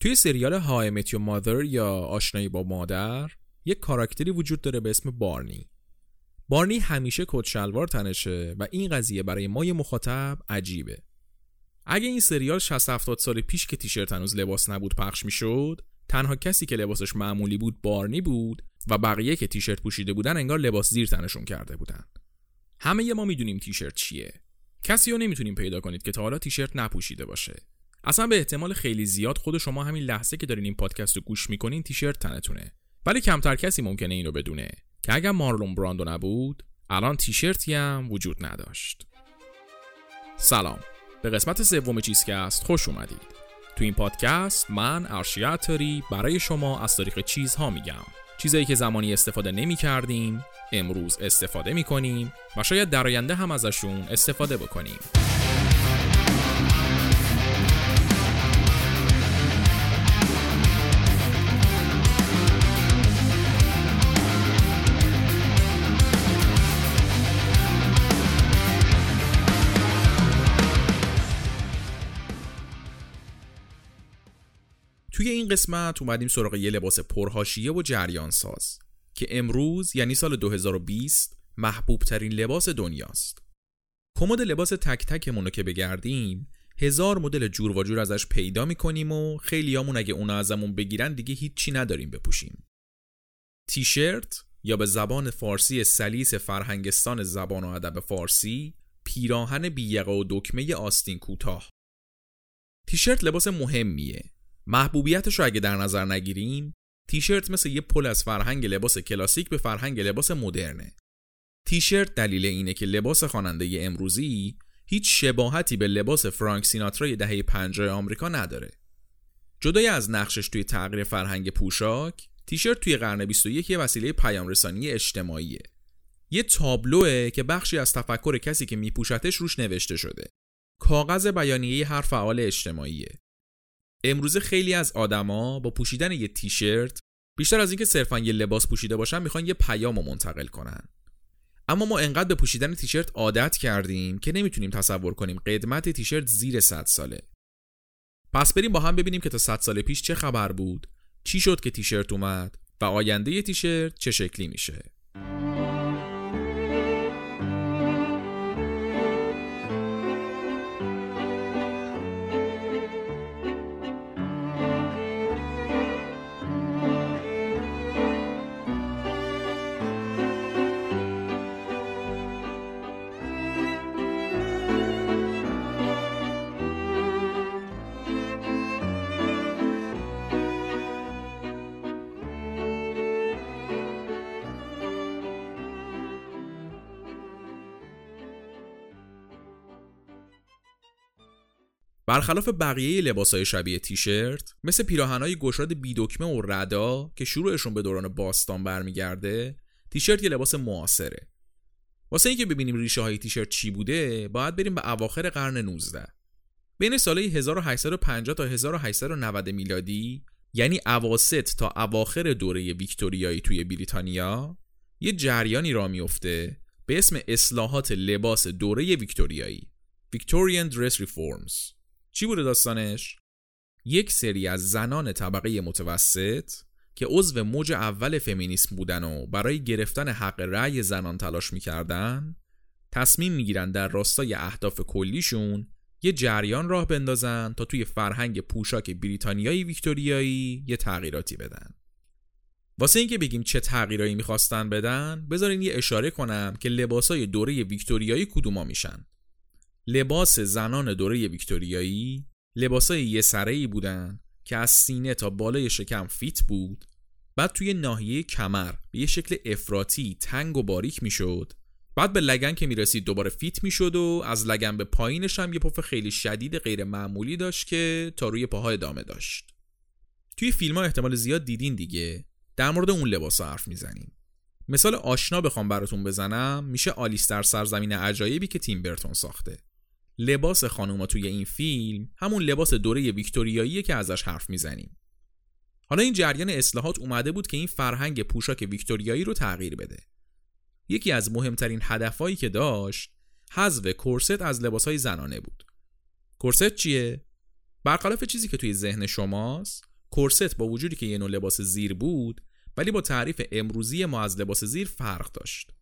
توی سریال های متیو مادر یا آشنایی با مادر یک کاراکتری وجود داره به اسم بارنی. بارنی همیشه کت شلوار تنشه و این قضیه برای ما مخاطب عجیبه. اگه این سریال 60 70 سال پیش که تیشرت هنوز لباس نبود پخش می‌شد تنها کسی که لباسش معمولی بود بارنی بود و بقیه که تیشرت پوشیده بودن انگار لباس زیر تنشون کرده بودن. همه ما می‌دونیم تیشرت چیه. کسی رو نمی‌تونیم پیدا کنید که تا حالا تیشرت نپوشیده باشه. اصلا به احتمال خیلی زیاد خود شما همین لحظه که دارین این پادکست رو گوش می‌کنین تیشرت تنتونه. ولی کمتر کسی ممکنه اینو بدونه که اگر مارلون براندو نبود الان تیشرتی هم وجود نداشت. سلام. به قسمت سوم چیزکست خوش اومدید. تو این پادکست من ارشیاتری برای شما از تاریخ چیزها میگم. چیزایی که زمانی استفاده نمی کردیم امروز استفاده می کنیم و شاید در آینده هم ازشون استفاده بکنیم. این قسمت اومدیم سراغ یه لباس پرهاشیه و جریان ساز که امروز یعنی سال 2020 محبوب ترین لباس دنیاست. کمد لباس تک تکمون رو که بگردیم هزار مدل جور و جور ازش پیدا می‌کنیم و خیلی همون اگه اونا ازمون بگیرن دیگه هیچی نداریم بپوشیم. تیشرت یا به زبان فارسی سلیس فرهنگستان زبان و ادب فارسی پیراهن بییقه و دکمه آستین کوتاه. تیشرت لباس مهمیه محبوبیتش رو اگه در نظر نگیریم تیشرت مثل یه پل از فرهنگ لباس کلاسیک به فرهنگ لباس مدرنه. تیشرت دلیل اینه که لباس خواننده امروزی هیچ شباهتی به لباس فرانک سیناترای دهه 50 آمریکا نداره. جدای از نقشش توی تغییر فرهنگ پوشاک تیشرت توی قرن 21 یه وسیله پیام رسانی اجتماعیه. یه تابلوه که بخشی از تفکر کسی که میپوشتش روش نوشته شده. کاغذ بیانیه هر فعال اجتماعیه. امروزه خیلی از آدما با پوشیدن یه تیشرت بیشتر از اینکه صرفا یه لباس پوشیده باشن می‌خوان یه پیام رو منتقل کنن. اما ما انقدر به پوشیدن تیشرت عادت کردیم که نمی‌تونیم تصور کنیم قدمت تیشرت زیر 100 ساله. پس بریم با هم ببینیم که تا 100 سال پیش چه خبر بود چی شد که تیشرت اومد و آینده تیشرت چه شکلی میشه. برخلاف بقیه لباسهای شبیه تیشرت مثل پیراهنهای گشاد بیدکمه و ردا که شروعشون به دوران باستان برمیگرده تیشرت یه لباس معاصره. واسه اینکه ببینیم ریشه های تیشرت چی بوده باید بریم به اواخر قرن 19 بین سالهای 1850 تا 1890 میلادی یعنی اواسط تا اواخر دوره ویکتوریایی توی بریتانیا یه جریانی را میفته به اسم اصلاحات لباس دوره ویکتوریایی Victorian Dress Reforms. چی بوده داستانش؟ یک سری از زنان طبقه متوسط که عضو موج اول فمینیسم بودن و برای گرفتن حق رأی زنان تلاش می‌کردن تصمیم می‌گیرن در راستای اهداف کلیشون یه جریان راه بندازن تا توی فرهنگ پوشاک بریتانیایی ویکتوریایی یه تغییراتی بدن واسه اینکه بگیم چه تغییرایی می‌خواستن بدن بذارین یه اشاره کنم که لباسای دوره ویکتوریایی کدوما میشن لباس زنان دوره ویکتوریایی لباسای یه سره ای بودن که از سینه تا بالای شکم fit بود. بعد توی ناحیه کمر به یه شکل افراطی تنگ و باریک می‌شد. بعد به لگن که می‌رسید دوباره fit می‌شد و از لگن به پایینش هم یه پف خیلی شدید غیر معمولی داشت که تا روی پاها ادامه داشت. توی فیلم ها احتمال زیاد دیدین دیگه. در مورد اون لباس حرف می‌زنیم. مثال آشنا بخوام براتون بزنم. میشه آلیس در سرزمین عجایبی که تیم برتون ساخته. لباس خانوما توی این فیلم همون لباس دوره ویکتوریایی که ازش حرف می‌زنیم. حالا این جریان اصلاحات اومده بود که این فرهنگ پوشاک ویکتوریایی رو تغییر بده. یکی از مهمترین هدفهایی که داشت حذف کرست از لباسهای زنانه بود. کرست چیه؟ برخلاف چیزی که توی ذهن شماست کورست با وجودی که یه نوع لباس زیر بود ولی با تعریف امروزی ما از لباس زیر فرق داشت.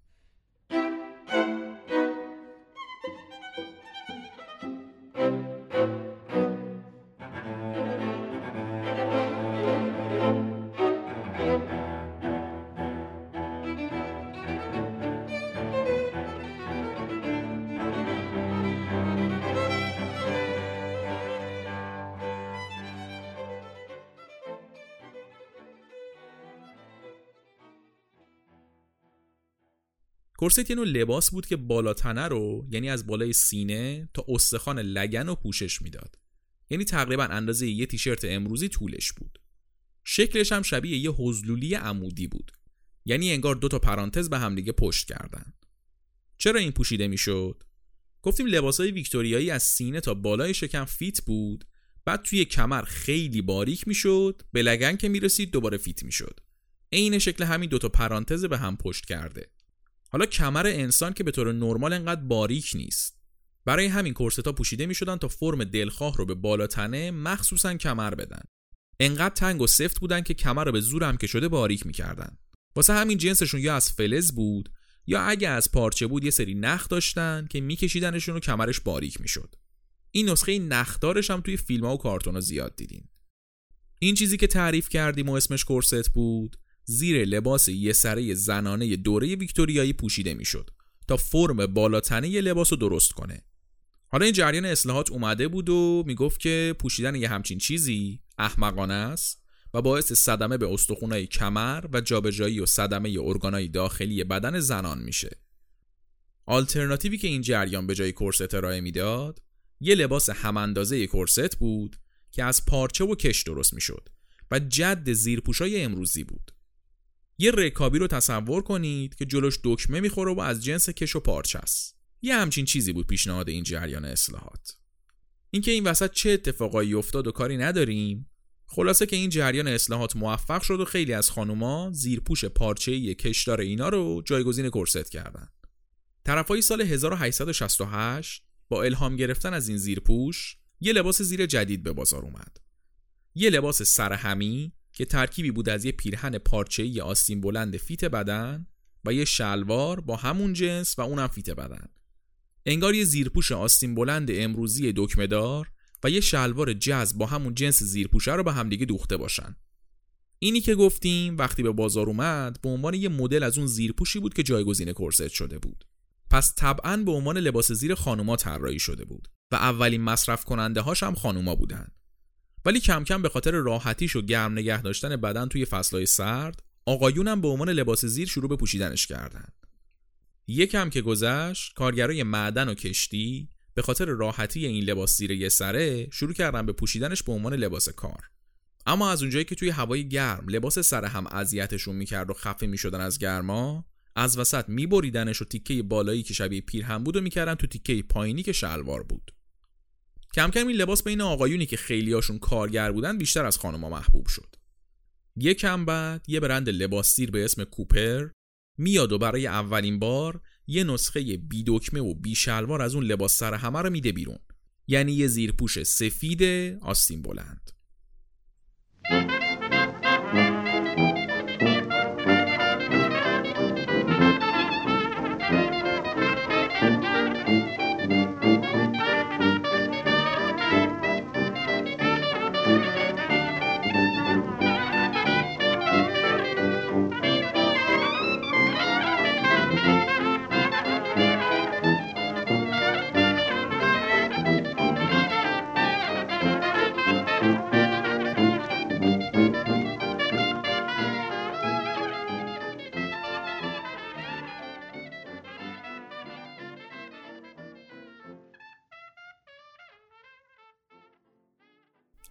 کرست یه نوع لباس بود که بالاتنه رو یعنی از بالای سینه تا استخوان لگن رو پوشش می‌داد. یعنی تقریبا اندازه یه تیشرت امروزی طولش بود. شکلش هم شبیه یه هذلولی عمودی بود. یعنی انگار دو تا پرانتز به همدیگه پشت کردن. چرا این پوشیده می‌شد؟ گفتیم لباسای ویکتوریایی از سینه تا بالای شکم fit بود. بعد توی کمر خیلی باریک می‌شد به لگن که می‌رسید دوباره fit می‌شد. عین شکل همین دوتا پرانتز به هم پشت کرده. حالا کمر انسان که به طور نرمال انقدر باریک نیست. برای همین کورستا پوشیده می شدن تا فرم دلخواه رو به بالا تنه مخصوصا کمر بدن. انقدر تنگ و سفت بودن که کمر رو به زور هم که شده باریک می‌کردن. واسه همین جنسشون یا از فلز بود یا اگه از پارچه بود یه سری نخ داشتن که میکشیدنشون و کمرش باریک می‌شد. این نسخه نخدارش هم توی فیلم ها و کارتون ها زیاد دیدیم این چیزی که تعریف کردیم و اسمش کورست بود زیر لباس یه سره زنانه دوره ویکتوریایی پوشیده می‌شد تا فرم بالاتنه لباس رو درست کنه حالا این جریان اصلاحات اومده بود و می‌گفت که پوشیدن یه همچین چیزی احمقانه است و باعث صدمه به استخونای کمر و جابجایی و صدمه ارگانای داخلی بدن زنان میشه. آلترناتیوی که این جریان به جای کرست ارائه می‌داد، یه لباس هم اندازه کرست بود که از پارچه و کش درست می‌شد و جد زیرپوشای امروزی بود. یه رکابی رو تصور کنید که جلوش دکمه می‌خوره و از جنس کش و پارچه است. یه همچین چیزی بود پیشنهاد این جریان اصلاحات. اینکه این وسط چه اتفاقایی افتاد و کاری نداریم خلاصه که این جریان اصلاحات موفق شد و خیلی از خانوما زیرپوش پارچه‌ای کشدار اینا رو جایگزین کرست کردن. طرفای سال 1868 با الهام گرفتن از این زیرپوش یه لباس زیر جدید به بازار اومد. یه لباس سرهمی که ترکیبی بود از یه پیرهن پارچه‌ای آستین بلند fit بدن و یه شلوار با همون جنس و اونم fit بدن. انگار یه زیرپوش آستین بلند امروزی دکمهدار و یه شلوار جذب با همون جنس زیرپوشه رو به همدیگه دوخته باشن. اینی که گفتیم وقتی به بازار اومد به عنوان یه مدل از اون زیرپوشی بود که جایگزین کرست شده بود. پس طبعا به عنوان لباس زیر خانوما طراحی شده بود و اولین مصرف کننده هاش هم خانوما بودن. ولی کم کم به خاطر راحتیش و گرم نگه داشتن بدن توی فصلهای سرد آقایون هم به عنوان لباس زیر شروع به پوشیدنش کردند. یکم که گذشت کارگرای معدن و کشتی به خاطر راحتی این لباس زیر یه سره شروع کردن به پوشیدنش به عنوان لباس کار اما از اونجایی که توی هوای گرم لباس سر هم اذیتشون می‌کرد و خفه می‌شدن از گرما از وسط میبریدنش و تیکه بالایی که شبیه پیرهن بود و می‌کردن تو تیکه پایینی که شلوار بود کم کم این لباس بین آقایونی که خیلیاشون کارگر بودن بیشتر از خانمها محبوب شد. یکم بعد یه برند لباس زیر به اسم کوپر میاد و برای اولین بار یه نسخه بی دکمه و بی شلوار از اون لباس سر همه رو میده بیرون. یعنی یه زیرپوش سفید آستین بلند.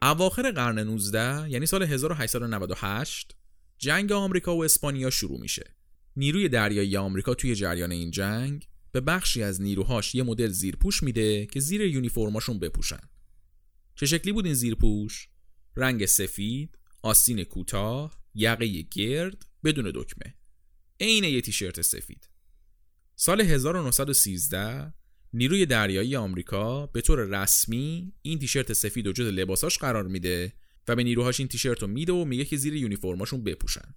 اواخر قرن 19 یعنی سال 1898 جنگ آمریکا و اسپانیا شروع میشه. نیروی دریایی آمریکا توی جریان این جنگ به بخشی از نیروهاش یه مدل زیرپوش میده که زیر یونیفرماشون بپوشن. چه شکلی بود این زیرپوش؟ رنگ سفید، آستین کوتاه، یقه گرد بدون دکمه. عین یه تیشرت سفید. سال 1913 نیروی دریایی آمریکا به طور رسمی این تیشرت سفید و جز لباساش قرار میده و به نیروهاش این تیشرت رو میده و میگه که زیر یونیفرماشون بپوشن.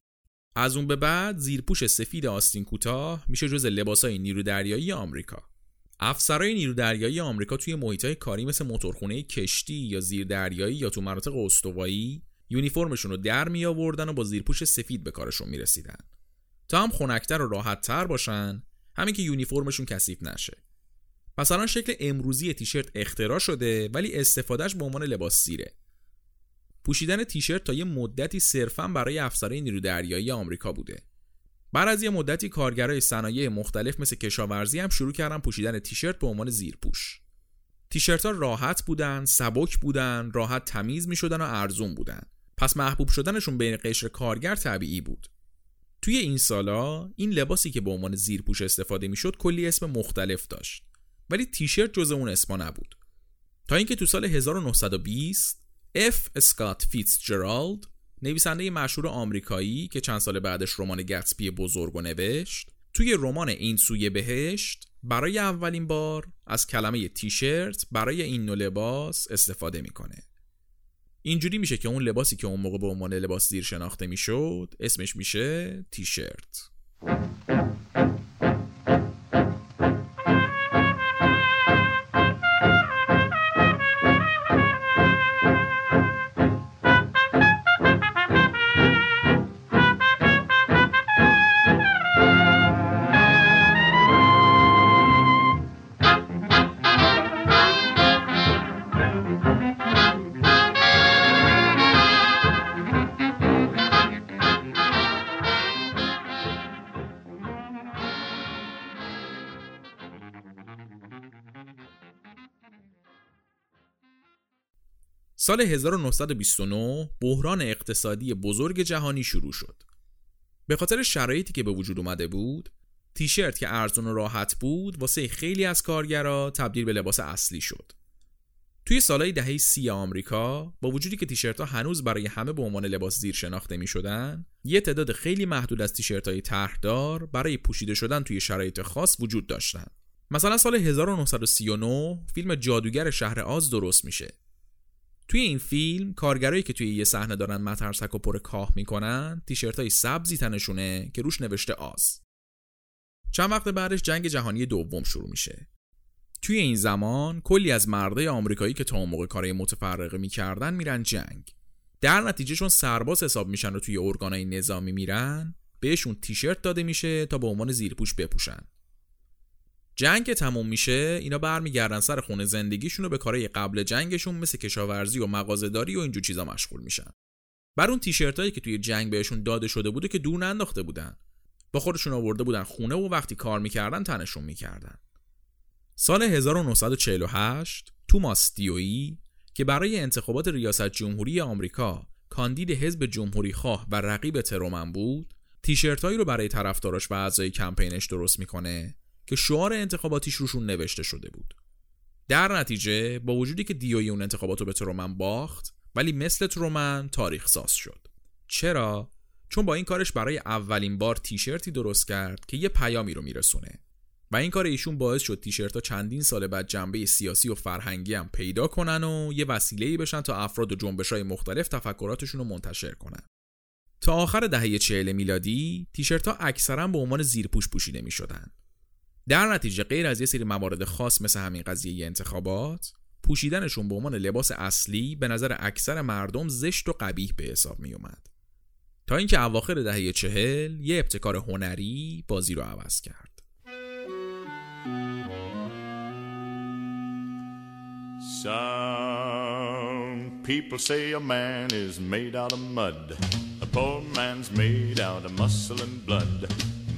از اون به بعد زیرپوش سفید آستین کوتاه میشه جز لباسای نیرو دریایی آمریکا. افسرهای نیرو دریایی آمریکا توی محیطهای کاری مثل موتورخونه کشتی یا زیر دریایی یا تو مناطق استوایی یونیفرمشون رو در می آوردن و با زیرپوش سفید به کارشون می رسیدن. تا هم خنکتر و راحتتر باشن همین که یونیفرمشون کثیف نشه. مثلا شکل امروزی تیشرت اختراع شده ولی استفادهش به عنوان لباس زیره پوشیدن تیشرت تا یه مدتی صرفا برای افسرهای نیرو دریایی آمریکا بوده بعد از یه مدتی کارگرای صنایع مختلف مثل کشاورزی هم شروع کردن پوشیدن تیشرت به عنوان زیرپوش تیشرت ها راحت بودن، سبک بودن، راحت تمیز می شدن و ارزون بودن. پس محبوب شدنشون بین قشر کارگر طبیعی بود. توی این سالا این لباسی که به عنوان زیرپوش استفاده می‌شد کلی اسم مختلف داشت. ولی تیشرت جز اون اسما نبود. تا اینکه تو سال 1920 اف اسکات فیتزجرالد نویسنده مشهور آمریکایی که چند سال بعدش رمان گتسبی بزرگ و نوشت توی رمان این سوی بهشت برای اولین بار از کلمه تیشرت برای این نوع لباس استفاده می‌کنه اینجوری میشه که اون لباسی که اون موقع به عنوان لباس زیر شناخته می‌شد اسمش میشه تیشرت سال 1929 بحران اقتصادی بزرگ جهانی شروع شد. به خاطر شرایطی که به وجود اومده بود، تیشرت که ارزون و راحت بود واسه خیلی از کارگرا تبدیل به لباس اصلی شد. توی سالهای دهه سی آمریکا با وجودی که تیشرت ها هنوز برای همه به عنوان لباس زیر شناخته می شدن یه تعداد خیلی محدود از تیشرت های طرحدار برای پوشیده شدن توی شرایط خاص وجود داشتند. مثلا سال 1939 فیلم جادوگر شهر آز درست میشه توی این فیلم کارگرایی که توی یه صحنه دارن مترسک و پر کاه می‌کنن تیشرت های سبزی تنشونه که روش نوشته آز. چند وقت بعدش جنگ جهانی دوم شروع میشه. توی این زمان کلی از مردای آمریکایی که تا اون موقع کارهای متفرقه می‌کردن میرن جنگ. در نتیجه چون سرباز حساب میشن و توی ارگانهای نظامی میرن بهشون تیشرت داده میشه تا به عنوان زیرپوش بپوشن. جنگ که تموم میشه اینا برمیگردن سر خونه زندگیشون رو به کارهای قبل جنگشون مثل کشاورزی و مغازهداری و اینجور چیزا مشغول میشن. بر اون تیشرتایی که توی جنگ بهشون داده شده بوده که دور ننداخته بودن. با خودشون آورده بودن خونه و وقتی کار می‌کردن تنشون می‌کردن. سال 1948 توماس دیویی که برای انتخابات ریاست جمهوری آمریکا کاندید حزب جمهوری خواه و رقیب ترومن بود تیشرتایی رو برای طرفداراش و اعضای کمپینش درست می‌کنه که شعار انتخاباتیش روشون نوشته شده بود. در نتیجه با وجودی که دیوی اون انتخابات رو به ترومن باخت ولی مثل ترومن تاریخ ساز شد. چرا؟ چون با این کارش برای اولین بار تیشرتی درست کرد که یه پیامی رو میرسونه. و این کار ایشون باعث شد تیشرت ها چندین سال بعد جنبه سیاسی و فرهنگی هم پیدا کنن و یه وسیله بشن تا افراد و جنبش های مختلف تفکراتشون رو منتشر کنن. تا آخر دهه چهل میلادی تیشرت ها اکثرا به عنوان زیرپوش پوشیده می شدن. در نتیجه غیر از یه سری موارد خاص مثل همین قضیه انتخابات پوشیدنشون به عنوان لباس اصلی به نظر اکثر مردم زشت و قبیح به حساب می اومد. تا اینکه اواخر دهه چهل یه ابتکار هنری بازی رو عوض کرد. Some people say a man is made out of mud. A poor man's made out of muscle and blood.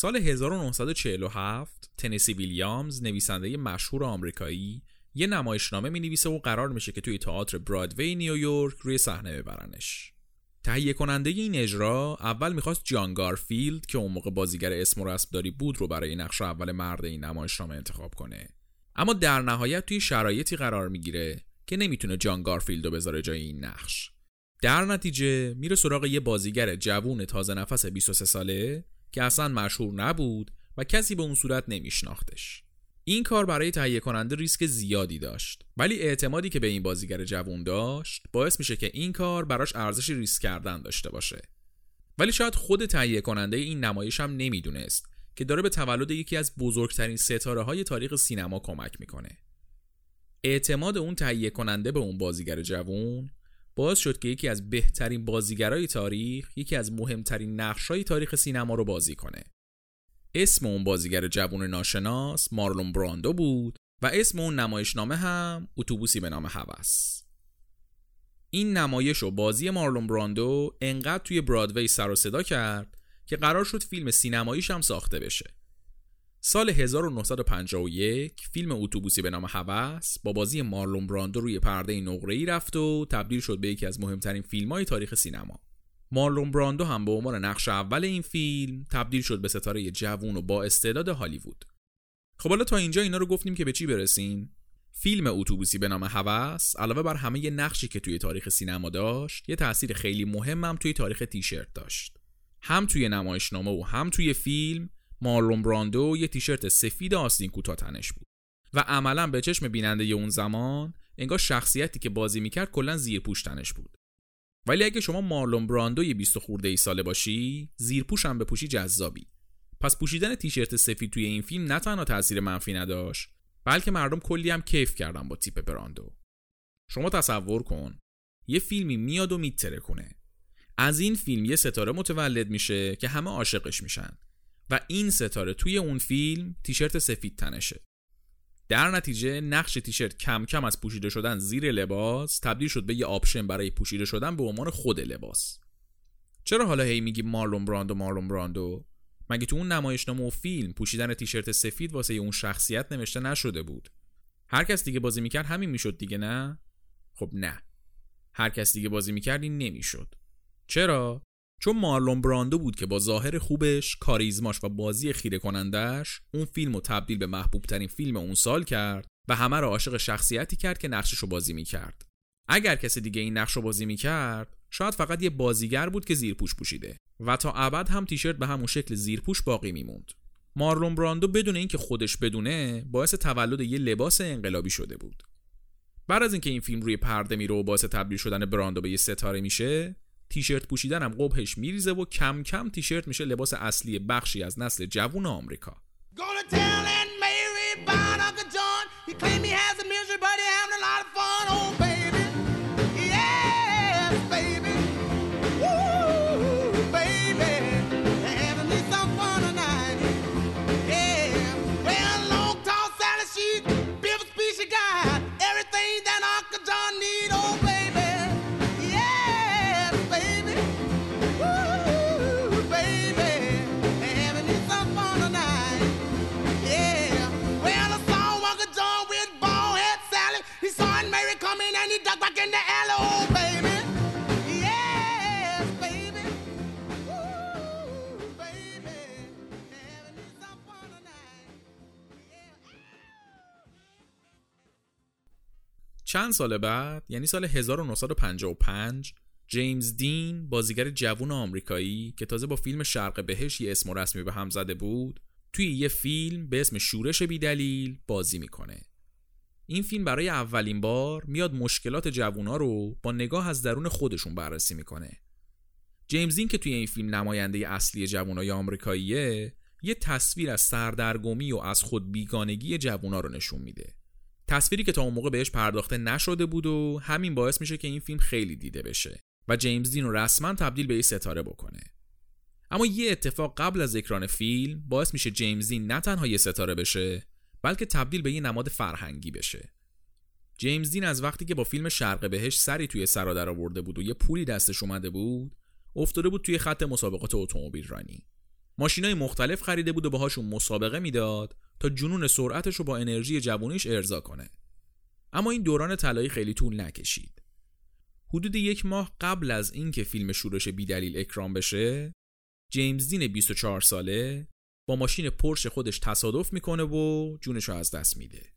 سال 1947 تنسی ویلیامز نویسنده مشهور آمریکایی یه نمایشنامه می نویسه و قرار میشه که توی تئاتر برادوی نیویورک روی صحنه ببرنش. تهیه کننده این اجرا اول می‌خواست جان گارفیلد که اون موقع بازیگر اسم و رسم بود رو برای نقش اول مرد این نمایشنامه انتخاب کنه اما در نهایت توی شرایطی قرار می‌گیره که نمی‌تونه جان گارفیلد رو بذاره جای این نقش در نتیجه میره سراغ یه بازیگر جوون تازه نفس 23 ساله که اصلا مشهور نبود و کسی به اون صورت نمیشناختش. این کار برای تهیه کننده ریسک زیادی داشت. ولی اعتمادی که به این بازیگر جوون داشت باعث میشه که این کار براش ارزش ریسک کردن داشته باشه. ولی شاید خود تهیه کننده این نمایش هم نمی‌دونست که داره به تولد یکی از بزرگترین ستاره های تاریخ سینما کمک می‌کنه. اعتماد اون تهیه کننده به اون بازیگر جوون باعث شد که یکی از بهترین بازیگرای تاریخ یکی از مهمترین نقشای تاریخ سینما رو بازی کنه. اسم اون بازیگر جوون ناشناس مارلون براندو بود و اسم اون نمایشنامه هم اتوبوسی به نام هوس. این نمایش و بازی مارلون براندو انقدر توی برادوی سر و صدا کرد که قرار شد فیلم سینماییش هم ساخته بشه. سال 1951 فیلم اتوبوسی به نام هوس با بازی مارلون براندو روی پرده نقره ای رفت و تبدیل شد به یکی از مهمترین فیلم های تاریخ سینما. مارلون براندو هم به عنوان نقش اول این فیلم تبدیل شد به ستاره جوون و با استعداد هالیوود. خب حالا تا اینجا اینا رو گفتیم که به چی برسیم؟ فیلم اتوبوسی به نام هوس علاوه بر همه نقشی که توی تاریخ سینما داشت یه تاثیر خیلی مهمم توی تاریخ تیشرت داشت. هم توی نمایشنامه و هم توی فیلم مارلون براندو یه تیشرت سفید آستین کوتاه تنش بود و عملا به چشم بیننده اون زمان انگار شخصیتی که بازی می‌کرد کلا زیر پوش تنش بود. ولی اگه شما مارلون براندو یه 20 خورده ای ساله باشی زیر پوش هم پوشی جذابی. پس پوشیدن تیشرت سفید توی این فیلم نه تنها تاثیر منفی نداشت بلکه مردم کلی هم کیف کردن با تیپ براندو. شما تصور کن یه فیلمی میاد و می‌ترکونه از این فیلم یه ستاره متولد میشه که همه عاشقش میشن. و این ستاره توی اون فیلم تیشرت سفید تنشه. در نتیجه نقش تیشرت کم کم از پوشیده شدن زیر لباس تبدیل شد به یه option برای پوشیده شدن به عنوان خود لباس. چرا حالا هی میگی مارلون براندو مارلون براندو؟ مگه تو اون نمایشنامه و فیلم پوشیدن تیشرت سفید واسه اون شخصیت نوشته نشده بود؟ هر کس دیگه بازی می‌کرد همین می‌شد دیگه نه؟ خب نه. هر کس دیگه بازی می‌کرد این نمی‌شد. چرا؟ چون مارلون براندو بود که با ظاهر خوبش، کاریزماش و بازی خیره کنندش اون فیلم رو تبدیل به محبوب ترین فیلم اون سال کرد و همه رو عاشق شخصیتی کرد که نقشش رو بازی می‌کرد. اگر کسی دیگه این نقش رو بازی می‌کرد شاید فقط یه بازیگر بود که زیرپوش پوشیده و تا ابد هم تیشرت به همون شکل زیرپوش باقی میموند. مارلون براندو بدون اینکه خودش بدونه باعث تولد یه لباس انقلابی شده بود. بعد از اینکه این فیلم روی پرده میره و باعث تبدیل شدن براندو به یه ستاره میشه تیشرت پوشیدن هم قبهش میریزه و کم کم تیشرت میشه لباس اصلی بخشی از نسل جوون آمریکا. چند سال بعد یعنی سال 1955 جیمز دین بازیگر جوون آمریکایی که تازه با فیلم شرق بهش یه اسم رسمی به هم زده بود توی یه فیلم به اسم شورش بیدلیل بازی می‌کنه. این فیلم برای اولین بار میاد مشکلات جوونا رو با نگاه از درون خودشون بررسی می‌کنه. جیمز دین که توی این فیلم نماینده اصلی جوانای آمریکاییه یه تصویر از سردرگمی و از خود بیگانگی جوونا رو نشون میده. تصویری که تا اون موقع بهش پرداخته نشده بود و همین باعث میشه که این فیلم خیلی دیده بشه و جیمز دین رو رسما تبدیل به یه ستاره بکنه. اما یه اتفاق قبل از اکران فیلم باعث میشه جیمز دین نه تنها یه ستاره بشه بلکه تبدیل به یه نماد فرهنگی بشه. جیمز دین از وقتی که با فیلم شرق بهش سری توی سرا در آورده بود و یه پولی دستش اومده بود افتاده بود توی خط مسابقات اتومبیل رانی. ماشینای مختلف خریده بود و باهاشون مسابقه می‌داد تا جنون سرعتش رو با انرژی جوونیش ارضا کنه. اما این دوران طلایی خیلی طول نکشید. حدود یک ماه قبل از اینکه فیلم شورش بیدلیل اکرام بشه جیمز دین 24 ساله با ماشین پرش خودش تصادف می‌کنه و جونش رو از دست میده.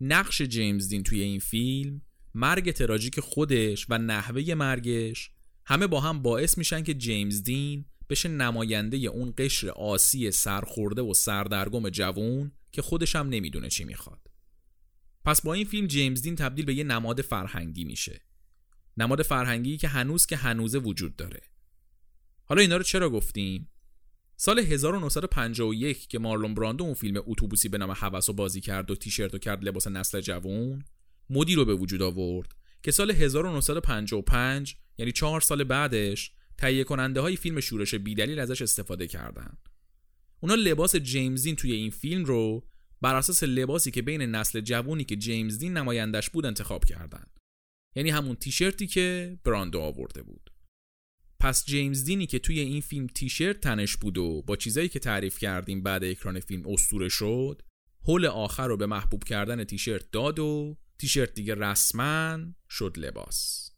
نقش جیمز دین توی این فیلم مرگ تراژیک خودش و نحوه مرگش همه با هم باعث میشن که جیمز دین بشه نماینده اون قشر آسی سرخورده و سردرگم جوون که خودش هم نمی‌دونه چی می‌خواد. پس با این فیلم جیمز دین تبدیل به یه نماد فرهنگی میشه. نماد فرهنگی که هنوز که هنوزه وجود داره. حالا اینا رو چرا گفتیم؟ سال 1951 که مارلون براندو اون فیلم اتوبوسی به نام هوس بازی کرد و تیشرت و کرد لباس نسل جوون مدی رو به وجود آورد که سال 1955 یعنی چهار سال بعدش تهیه کننده های فیلم شورش بیدلیل ازش استفاده کردن. اونا لباس جیمز دین توی این فیلم رو بر اساس لباسی که بین نسل جوونی که جیمز دین نمایندش بود انتخاب کردن. یعنی همون تیشرتی که براندو آورده بود. پس جیمز دینی که توی این فیلم تیشرت تنش بود و با چیزایی که تعریف کردیم بعد اکران فیلم استوره شد حول آخر رو به محبوب کردن تیشرت داد و تیشرت دیگه رسما شد لباس.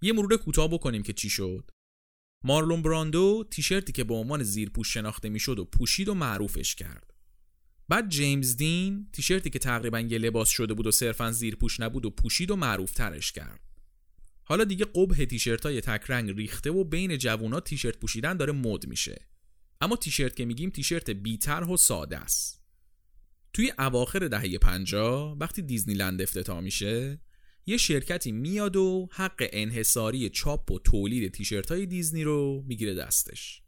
یه مرور کوتاه بکنیم که چی شد. مارلون براندو تیشرتی که به عنوان زیرپوش شناخته می‌شد و پوشید و معروفش کرد. بعد جیمز دین تیشرتی که تقریبا یه لباس شده بود و صرفا زیرپوش نبود و پوشید و معروف ترش کرد. حالا دیگه قبه تیشرت های تکرنگ ریخته و بین جوونا تیشرت پوشیدن داره مد میشه. اما تیشرت که میگیم تیشرت بیطرح و ساده است. توی اواخر دهه 50 وقتی دیزنی لند افتتاح میشه یه شرکتی میاد و حق انحصاری چاپ و تولید تیشرت های دیزنی رو می‌گیره دستش.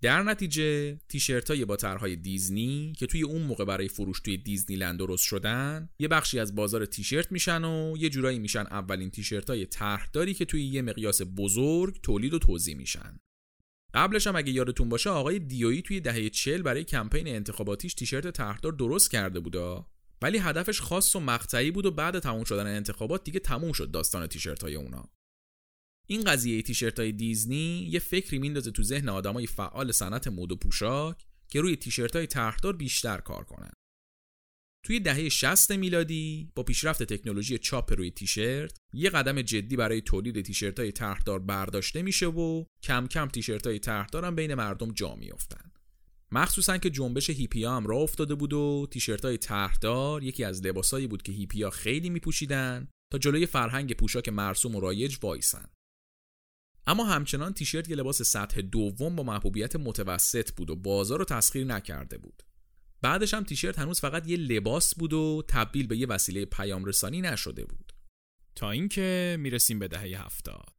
در نتیجه تیشرت های با طرحهای دیزنی که توی اون موقع برای فروش توی دیزنی لند درست شدن یه بخشی از بازار تیشرت میشن و یه جورایی میشن اولین تیشرت های طرحداری که توی یه مقیاس بزرگ تولید و توضیح میشن. قبلش هم اگه یادتون باشه آقای دیویی توی دهه 40 برای کمپین انتخاباتیش تیشرت طرحدار درست کرده بودا. ولی هدفش خاص و مقطعی بود و بعد تموم شدن انتخابات دیگه تموم شد داستان تیشرت های اونا. این قضیه تیشرت های دیزنی یه فکری میندازه تو ذهن آدمای فعال صنعت مد و پوشاک که روی تیشرت های طرحدار بیشتر کار کنن. توی دهه 60 میلادی با پیشرفت تکنولوژی چاپ روی تیشرت یه قدم جدی برای تولید تیشرت های طرحدار برداشته میشه و کم کم تیشرت های طرحدار هم بین مردم جا میافتن. مخصوصا که جنبش هیپیا هم راه افتاده بود و تیشرت های طرحدار یکی از لباسایی بود که هیپیا خیلی میپوشیدن تا جلوی فرهنگ پوشاک مرسوم و رایج وایسن. اما همچنان تیشرت یه لباس سطح دوم با محبوبیت متوسط بود و بازار رو تسخیر نکرده بود. بعدش هم تیشرت هنوز فقط یه لباس بود و تبدیل به یه وسیله پیام رسانی نشده بود. تا اینکه می‌رسیم به دهه هفتاد.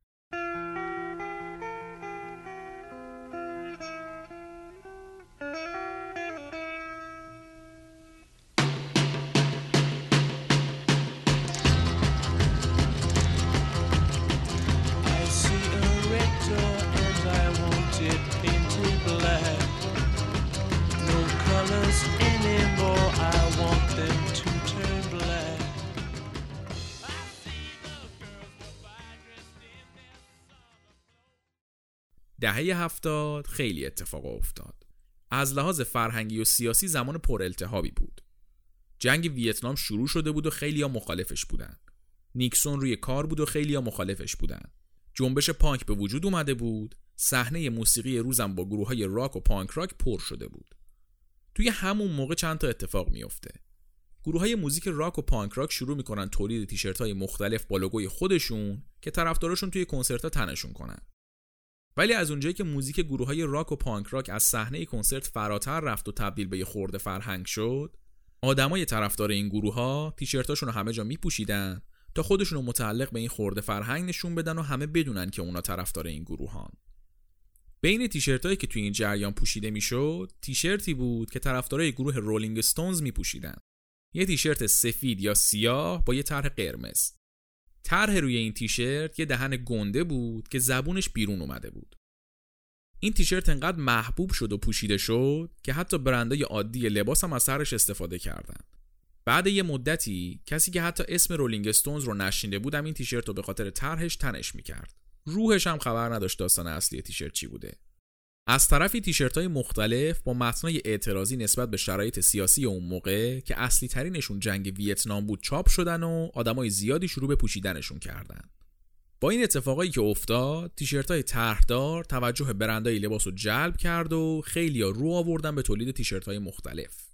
دهه هفتاد خیلی اتفاق افتاد. از لحاظ فرهنگی و سیاسی زمان پر التهابی بود. جنگ ویتنام شروع شده بود و خیلی مخالفش بودن. نیکسون روی کار بود و خیلی مخالفش بودن. جنبش پانک به وجود اومده بود. صحنه موسیقی روزم با گروه های راک و پانک راک پر شده بود. توی همون موقع چند تا اتفاق میفته گروه های موزیک راک و پانک راک شروع می‌کنن تولید تیشرت های مختلف با لوگوی خودشون که طرفداراشون توی کنسرت ها تنشون کنن. ولی از اونجایی که موزیک گروه های راک و پانک راک از صحنه کنسرت فراتر رفت و تبدیل به یه خورده فرهنگ شد آدمای طرفدار این گروه ها تیشرتاشون رو همه جا میپوشیدن تا خودشون رو متعلق به این خورده فرهنگ نشون بدن و همه بدونن که اونا طرفدار این گروه هان. بین تیشرت هایی که توی این جریان پوشیده می‌شد تیشرتی بود که طرفدارای گروه رولینگ استونز میپوشیدن یه تیشرت سفید یا سیاه با یه طرح قرمز طرح روی این تیشرت یه دهن گنده بود که زبونش بیرون اومده بود این تیشرت انقدر محبوب شد و پوشیده شد که حتی برندهای عادی لباس هم از سرش استفاده کردند. بعد یه مدتی کسی که حتی اسم رولینگ استونز رو نشینده بودم این تیشرت رو به خاطر طرحش تنش می‌کرد. روحش هم خبر نداشت داستان اصلی تیشرت چی بوده. از طرفی تیشرت های مختلف با متنای اعتراضی نسبت به شرایط سیاسی اون موقع که اصلی ترینشون جنگ ویتنام بود چاپ شدن و آدمای زیادی شروع به پوشیدنشون کردن. با این اتفاقایی که افتاد تیشرت های طرحدار توجه برندهای لباس رو جلب کرد و خیلی رو آوردن به تولید تیشرت های مختلف.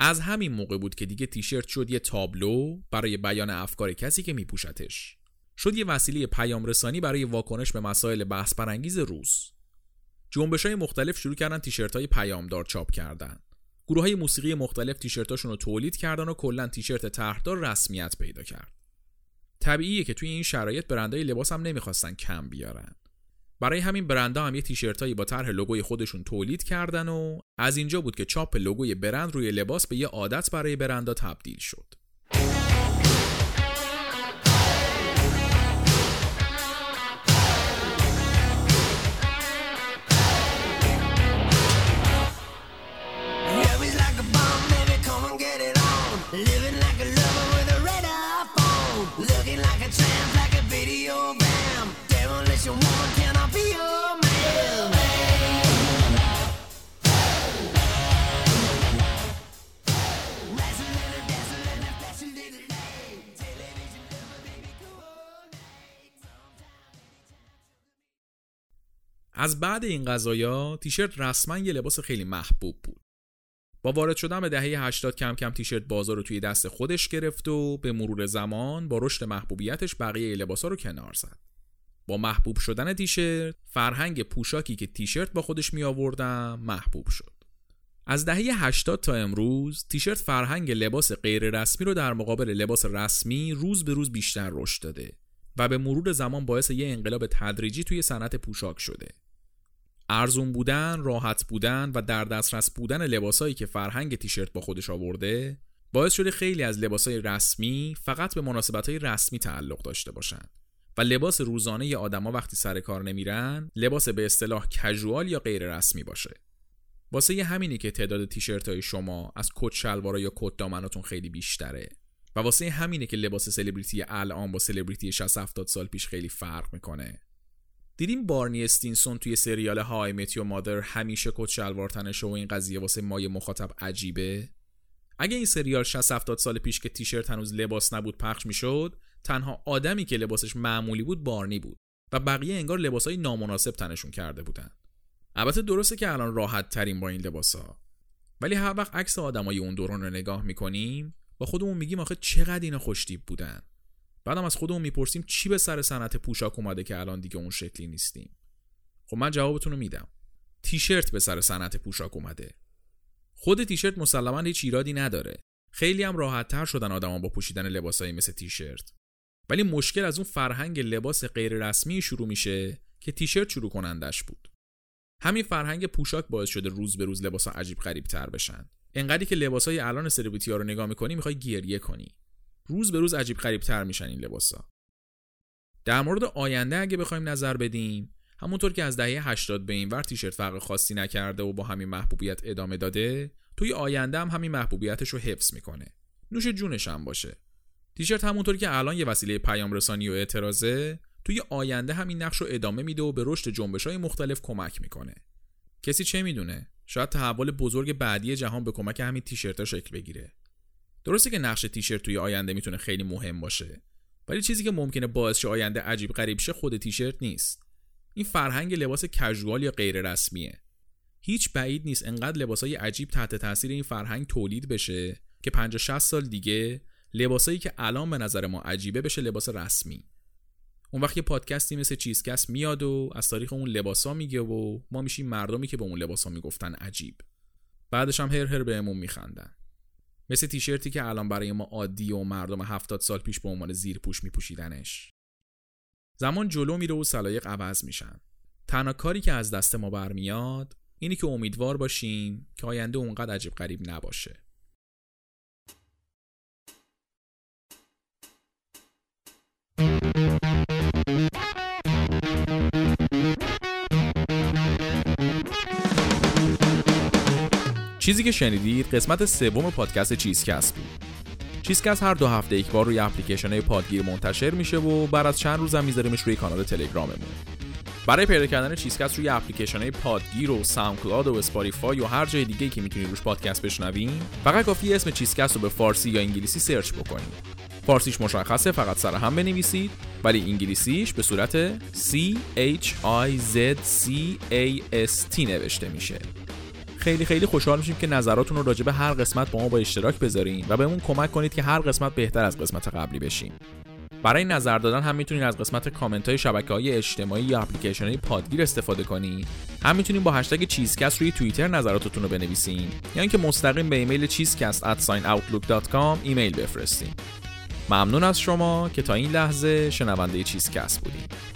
از همین موقع بود که دیگه تیشرت شد یه تابلو برای بیان افکار کسی که میپوشتش. شد یه وسیله پیام رسانی برای واکنش به مسائل بحث برانگیز روز. جنبش های مختلف شروع کردن تیشرت های پیامدار چاپ کردن. گروه های موسیقی مختلف تیشرتاشون رو تولید کردن و کلا تیشرت طرحدار رسمیت پیدا کرد. طبیعیه که توی این شرایط برندهای لباس هم نمی‌خواستن کم بیارن. برای همین برندها هم یه تیشرتایی با طرح لوگوی خودشون تولید کردن و از اینجا بود که چاپ لوگوی برند روی لباس به یه عادت برای برندها تبدیل شد. از بعد این قضایا تیشرت رسما یه لباس خیلی محبوب بود با وارد شدن به دهه 80 کم کم تیشرت بازار رو توی دست خودش گرفت و به مرور زمان با رشد محبوبیتش بقیه لباسا رو کنار زد. با محبوب شدن تیشرت فرهنگ پوشاکی که تیشرت با خودش می آوردن محبوب شد. از دهه 80 تا امروز تیشرت فرهنگ لباس غیر رسمی رو در مقابل لباس رسمی روز به روز بیشتر رشد داده و به مرور زمان باعث یه انقلاب تدریجی توی صنعت پوشاک شده. ارزون بودن، راحت بودن و در دسترس بودن لباسایی که فرهنگ تیشرت با خودش آورده باعث شده خیلی از لباسای رسمی فقط به مناسبتهای رسمی تعلق داشته باشن. و لباس روزانه آدما وقتی سر کار نمیرن لباس به اصطلاح کژوال یا غیر رسمی باشه. واسه یه همینی که تعداد تیشرت های شما از کت شلوارا یا کت دامناتون خیلی بیشتره. و واسه همینه که لباس سلبریتی الان با سلبریتی 60 70 سال پیش خیلی فرق می‌کنه. دیدیم بارنی استینسون توی سریال های متیو مادر همیشه کت شلوار تنشه و این قضیه واسه مای مخاطب عجیبه. اگه این سریال 60 70 سال پیش که تیشرت هنوز لباس نبود پخش می‌شد تنها آدمی که لباسش معمولی بود بارنی بود و بقیه انگار لباسای نامناسب تنشون کرده بودن. البته درسته که الان راحت ترین با این لباسا ولی هر وقت عکس آدمای اون دوران رو نگاه می‌کنیم با خودمون میگیم آخه چقدر اینا خوشتیپ بودن. بعدم از خودمون می‌پرسیم چی به سر صنعت پوشاک اومده که الان دیگه اون شکلی نیستیم؟ خب من جوابتون رو میدم. تیشرت به سر صنعت پوشاک اومده. خود تیشرت مسلما هیچ ایرادی نداره. خیلی هم راحت تر شدن آدما با پوشیدن لباسایی مثل تیشرت. ولی مشکل از اون فرهنگ لباس غیر رسمی شروع میشه که تیشرت شروع کنندش بود. همین فرهنگ پوشاک باعث شده روز به روز لباسا عجیب غریب تر بشن. انقدری که لباسای الان سلبریتی ها رو نگاه می‌کنی می‌خوای گریه کنی. روز به روز عجیب غریب تر میشن این لباسا در مورد آینده اگه بخوایم نظر بدیم همونطور که از دهه 80 به این ور تیشرت فرق خاصی نکرده و با همین محبوبیت ادامه داده توی آینده هم همین محبوبیتش رو حفظ می‌کنه. نوش جونش هم باشه. تیشرت همونطور که الان یه وسیله پیام رسانی و اعتراضه توی آینده همین نقش رو ادامه میده و به رشد جنبش های مختلف کمک می‌کنه. کسی چه می‌دونه؟ شاید تحول بزرگ بعدی جهان به کمک همین تیشرت شکل بگیره. درسته که نقش تیشرت توی آینده می‌تونه خیلی مهم باشه ولی چیزی که ممکنه باعث شه آینده عجیب غریب شه خود تیشرت نیست. این فرهنگ لباس کژوال یا غیر رسمیه. هیچ بعید نیست انقدر لباسای عجیب تحت تاثیر این فرهنگ تولید بشه که 50 60 سال دیگه لباسایی که الان به نظر ما عجیبه بشه لباس رسمی. اون وقت یه پادکستی مثل چیزکست میاد و از تاریخ اون لباسا میگه و ما میشیم مردمی که به اون لباسا می‌گفتن عجیب. بعدش هم هر هر بهمون میخندن. مثل تیشرتی که الان برای ما عادی و مردم هفتاد سال پیش به عنوان زیر پوش میپوشیدنش. زمان جلو میره و سلایق عوض میشن. تنها کاری که از دست ما برمیاد اینی که امیدوار باشیم که آینده اونقدر عجیب غریب نباشه. چیزی که شنیدید قسمت سوم پادکست چیزکست بود. چیزکست هر دو هفته یک بار روی اپلیکیشن های پادگیر منتشر میشه و بعد از چند روز هم میذاریمش روی کانال تلگراممون. برای پیدا کردن چیزکست روی اپلیکیشن های پادگیر و ساوندکلاود و اسپاتیفای و هر جای دیگه که می‌تونید روش پادکست بشنوین فقط کافی اسم چیزکست رو به فارسی یا انگلیسی search بکنید. فارسیش مشخصه فقط سر هم بنویسید ولی انگلیسیش به صورت C H I Z C A S T نوشته میشه. خیلی خیلی خوشحال میشیم که نظراتون رو راجع به هر قسمت با ما به اشتراک بذارین و بهمون کمک کنید که هر قسمت بهتر از قسمت قبلی بشیم برای نظر دادن هم می‌تونید از قسمت کامنت های شبکه های اجتماعی یا اپلیکیشن های پادگیر استفاده کنید هم می‌تونید با هشتگ چیزکست روی توییتر نظراتتون رو بنویسین یا اینکه مستقیم به ایمیل چیزکست outlook.com ایمیل بفرستین. ممنون از شما که تا این لحظه شنونده چیزکست بودید